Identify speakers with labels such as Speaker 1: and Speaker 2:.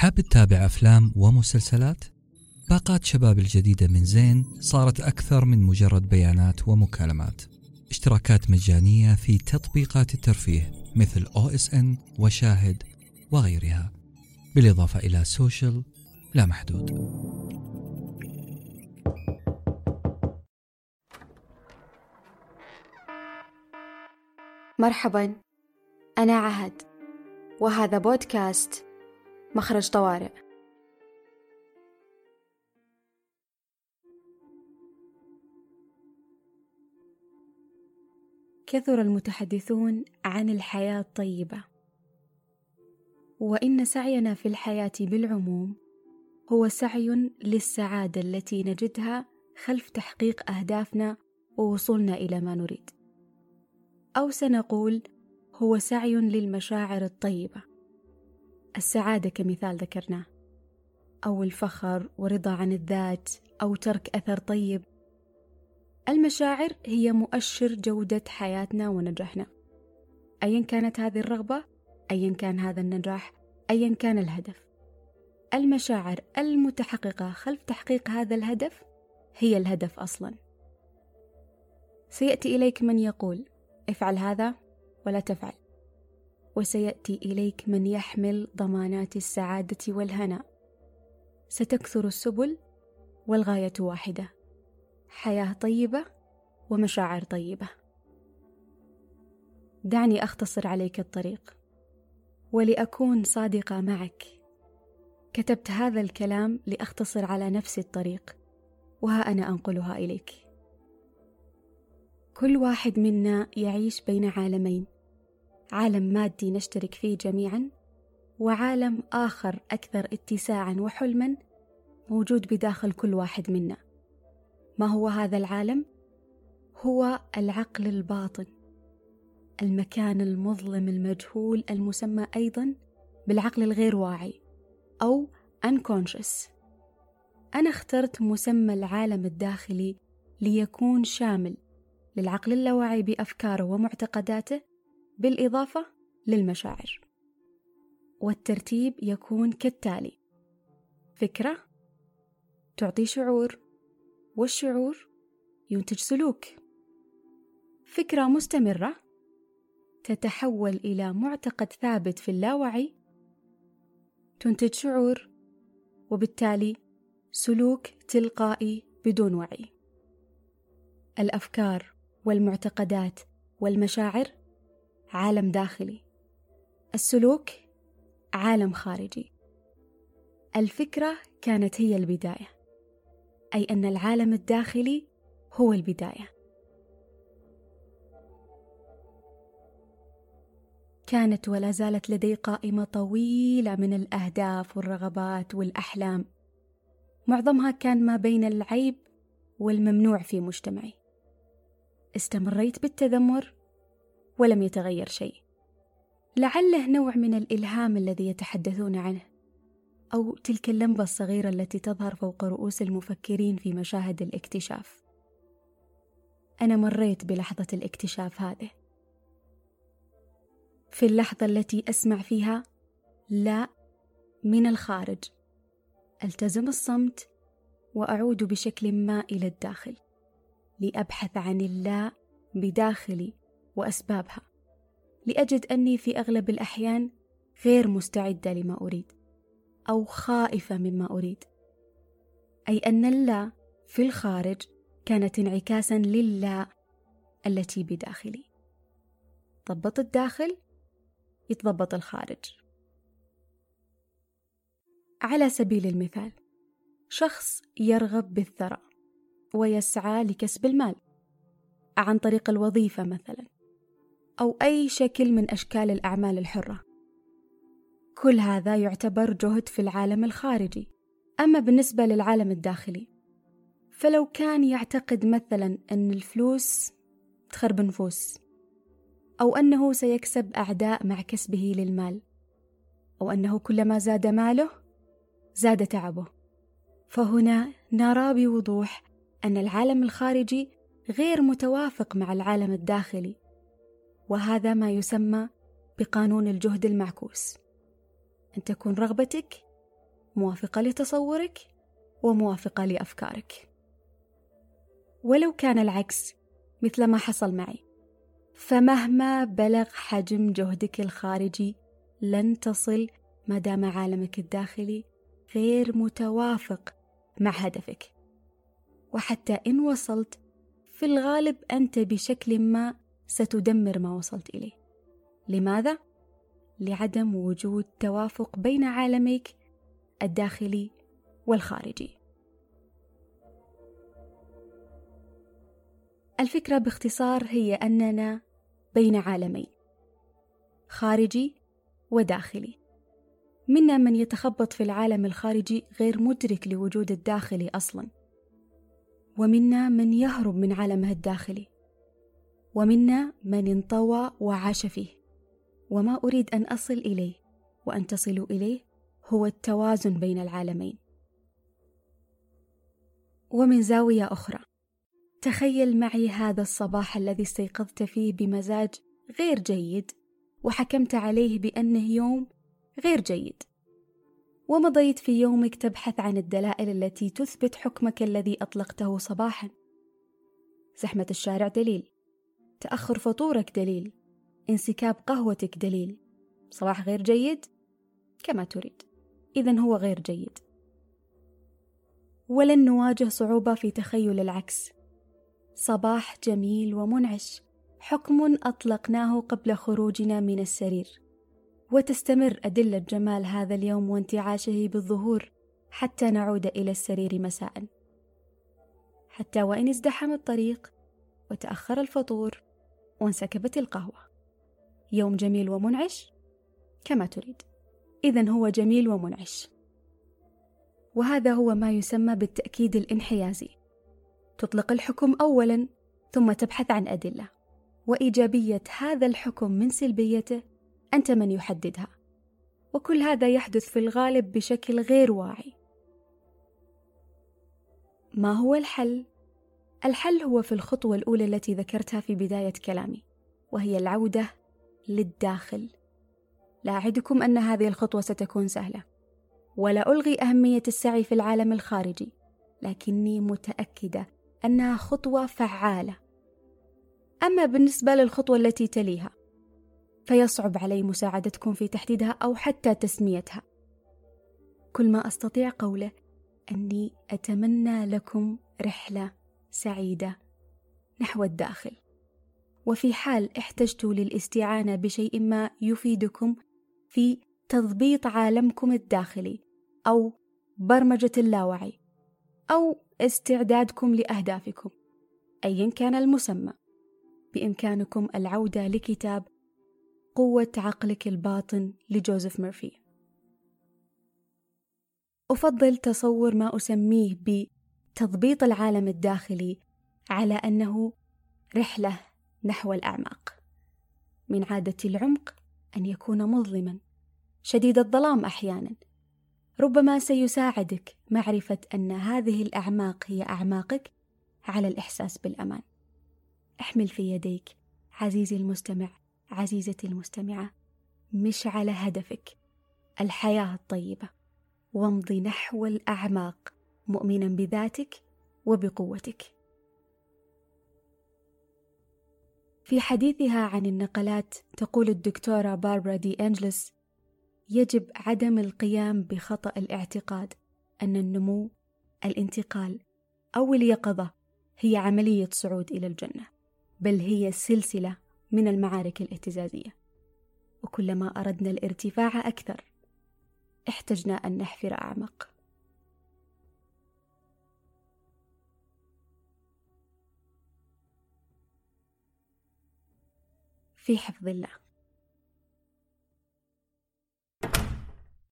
Speaker 1: حاب تتابع أفلام ومسلسلات؟ باقات شباب الجديدة من زين صارت أكثر من مجرد بيانات ومكالمات. اشتراكات مجانية في تطبيقات الترفيه مثل OSN وشاهد وغيرها. بالإضافة إلى سوشيال لا محدود.
Speaker 2: مرحبا أنا عهد وهذا بودكاست مخرج طوارئ. كثر المتحدثون عن الحياة الطيبة. وإن سعينا في الحياة بالعموم هو سعي للسعادة التي نجدها خلف تحقيق أهدافنا ووصولنا إلى ما نريد. أو سنقول هو سعي للمشاعر الطيبة. السعادة كمثال ذكرناه. أو الفخر ورضا عن الذات أو ترك أثر طيب. المشاعر هي مؤشر جودة حياتنا ونجاحنا. أيا كانت هذه الرغبة أيا كان هذا النجاح أيا كان الهدف. المشاعر المتحققة خلف تحقيق هذا الهدف هي الهدف أصلا. سيأتي إليك من يقول افعل هذا ولا تفعل. وسيأتي إليك من يحمل ضمانات السعادة والهناء ستكثر السبل والغاية واحدة. حياة طيبة ومشاعر طيبة. دعني أختصر عليك الطريق. ولأكون صادقة معك. كتبت هذا الكلام لأختصر على نفسي الطريق وها أنا أنقلها إليك. كل واحد منا يعيش بين عالمين. عالم مادي نشترك فيه جميعا وعالم آخر أكثر اتساعا وحلما موجود بداخل كل واحد منا ما هو هذا العالم؟ هو العقل الباطن المكان المظلم المجهول المسمى أيضا بالعقل الغير واعي أو unconscious أنا اخترت مسمى العالم الداخلي ليكون شامل للعقل اللاواعي بأفكاره ومعتقداته بالإضافة للمشاعر. والترتيب يكون كالتالي فكرة تعطي شعور والشعور ينتج سلوك. فكرة مستمرة تتحول إلى معتقد ثابت في اللاوعي تنتج شعور وبالتالي سلوك تلقائي بدون وعي. الأفكار والمعتقدات والمشاعر عالم داخلي. السلوك عالم خارجي. الفكرة كانت هي البداية أي أن العالم الداخلي هو البداية. كانت ولا زالت لدي قائمة طويلة من الأهداف والرغبات والأحلام. معظمها كان ما بين العيب والممنوع في مجتمعي. استمريت بالتذمر ولم يتغير شيء. لعله نوع من الإلهام الذي يتحدثون عنه أو تلك اللمبة الصغيرة التي تظهر فوق رؤوس المفكرين في مشاهد الاكتشاف. أنا مريت بلحظة الاكتشاف هذه. في اللحظة التي أسمع فيها لا من الخارج ألتزم الصمت وأعود بشكل ما إلى الداخل لأبحث عن اللا بداخلي. وأسبابها. لأجد أني في أغلب الأحيان غير مستعدة لما أريد أو خائفة مما أريد. أي أن اللا في الخارج كانت انعكاسا للا التي بداخلي. ضبط الداخل يتضبط الخارج. على سبيل المثال شخص يرغب بالثراء ويسعى لكسب المال. عن طريق الوظيفة مثلا. أو أي شكل من أشكال الأعمال الحرة. كل هذا يعتبر جهد في العالم الخارجي. أما بالنسبة للعالم الداخلي فلو كان يعتقد مثلا أن الفلوس تخرب نفوس أو أنه سيكسب أعداء مع كسبه للمال أو أنه كلما زاد ماله زاد تعبه. فهنا نرى بوضوح أن العالم الخارجي غير متوافق مع العالم الداخلي. وهذا ما يسمى بقانون الجهد المعكوس. أن تكون رغبتك موافقة لتصورك وموافقة لأفكارك. ولو كان العكس مثل ما حصل معي فمهما بلغ حجم جهدك الخارجي لن تصل ما دام عالمك الداخلي غير متوافق مع هدفك. وحتى إن وصلت في الغالب أنت بشكل ما ستدمر ما وصلت إليه. لماذا؟ لعدم وجود توافق بين عالميك الداخلي والخارجي. الفكرة باختصار هي أننا بين عالمين خارجي وداخلي. منا من يتخبط في العالم الخارجي غير مدرك لوجود الداخلي أصلا ومنا من يهرب من عالمه الداخلي. ومنا من انطوى وعاش فيه. وما أريد أن أصل إليه وأن تصلوا إليه هو التوازن بين العالمين. ومن زاوية أخرى تخيل معي هذا الصباح الذي استيقظت فيه بمزاج غير جيد وحكمت عليه بأنه يوم غير جيد. ومضيت في يومك تبحث عن الدلائل التي تثبت حكمك الذي أطلقته صباحا. زحمة الشارع دليل. تأخر فطورك دليل انسكاب قهوتك دليل. صباح غير جيد؟ كما تريد. اذا هو غير جيد. ولن نواجه صعوبة في تخيل العكس. صباح جميل ومنعش. حكم أطلقناه قبل خروجنا من السرير. وتستمر أدلة جمال هذا اليوم وانتعاشه بالظهور حتى نعود إلى السرير مساء. حتى وإن ازدحم الطريق وتأخر الفطور وانسكبت القهوة. يوم جميل ومنعش كما تريد. اذا هو جميل ومنعش. وهذا هو ما يسمى بالتأكيد الانحيازي. تطلق الحكم اولا ثم تبحث عن أدلة. وإيجابية هذا الحكم من سلبيته أنت من يحددها. وكل هذا يحدث في الغالب بشكل غير واعي. ما هو الحل؟ الحل هو في الخطوة الأولى التي ذكرتها في بداية كلامي وهي العودة للداخل. لا أعدكم أن هذه الخطوة ستكون سهلة. ولا ألغي أهمية السعي في العالم الخارجي لكني متأكدة أنها خطوة فعالة. أما بالنسبة للخطوة التي تليها فيصعب علي مساعدتكم في تحديدها أو حتى تسميتها. كل ما أستطيع قوله أني أتمنى لكم رحلة سعيدة نحو الداخل. وفي حال احتجتوا للاستعانة بشيء ما يفيدكم في تضبيط عالمكم الداخلي أو برمجة اللاوعي أو استعدادكم لأهدافكم ايا كان المسمى. بإمكانكم العودة لكتاب قوة عقلك الباطن لجوزيف ميرفي. أفضل تصور ما أسميه بتضبيط العالم الداخلي على أنه رحلة نحو الأعماق. من عادة العمق أن يكون مظلما. شديد الظلام أحيانا. ربما سيساعدك معرفة أن هذه الأعماق هي أعماقك على الإحساس بالأمان. احمل في يديك عزيزي المستمع عزيزتي المستمعة مشعل هدفك الحياة الطيبة. وامضي نحو الأعماق. مؤمنا بذاتك وبقوتك. في حديثها عن النقلات تقول الدكتورة باربرا دي أنجلس يجب عدم القيام بخطأ الاعتقاد أن النمو الانتقال أو اليقظة هي عملية صعود إلى الجنة بل هي سلسلة من المعارك الاهتزازية. وكلما أردنا الارتفاع أكثر احتجنا أن نحفر أعمق. في حفظ الله.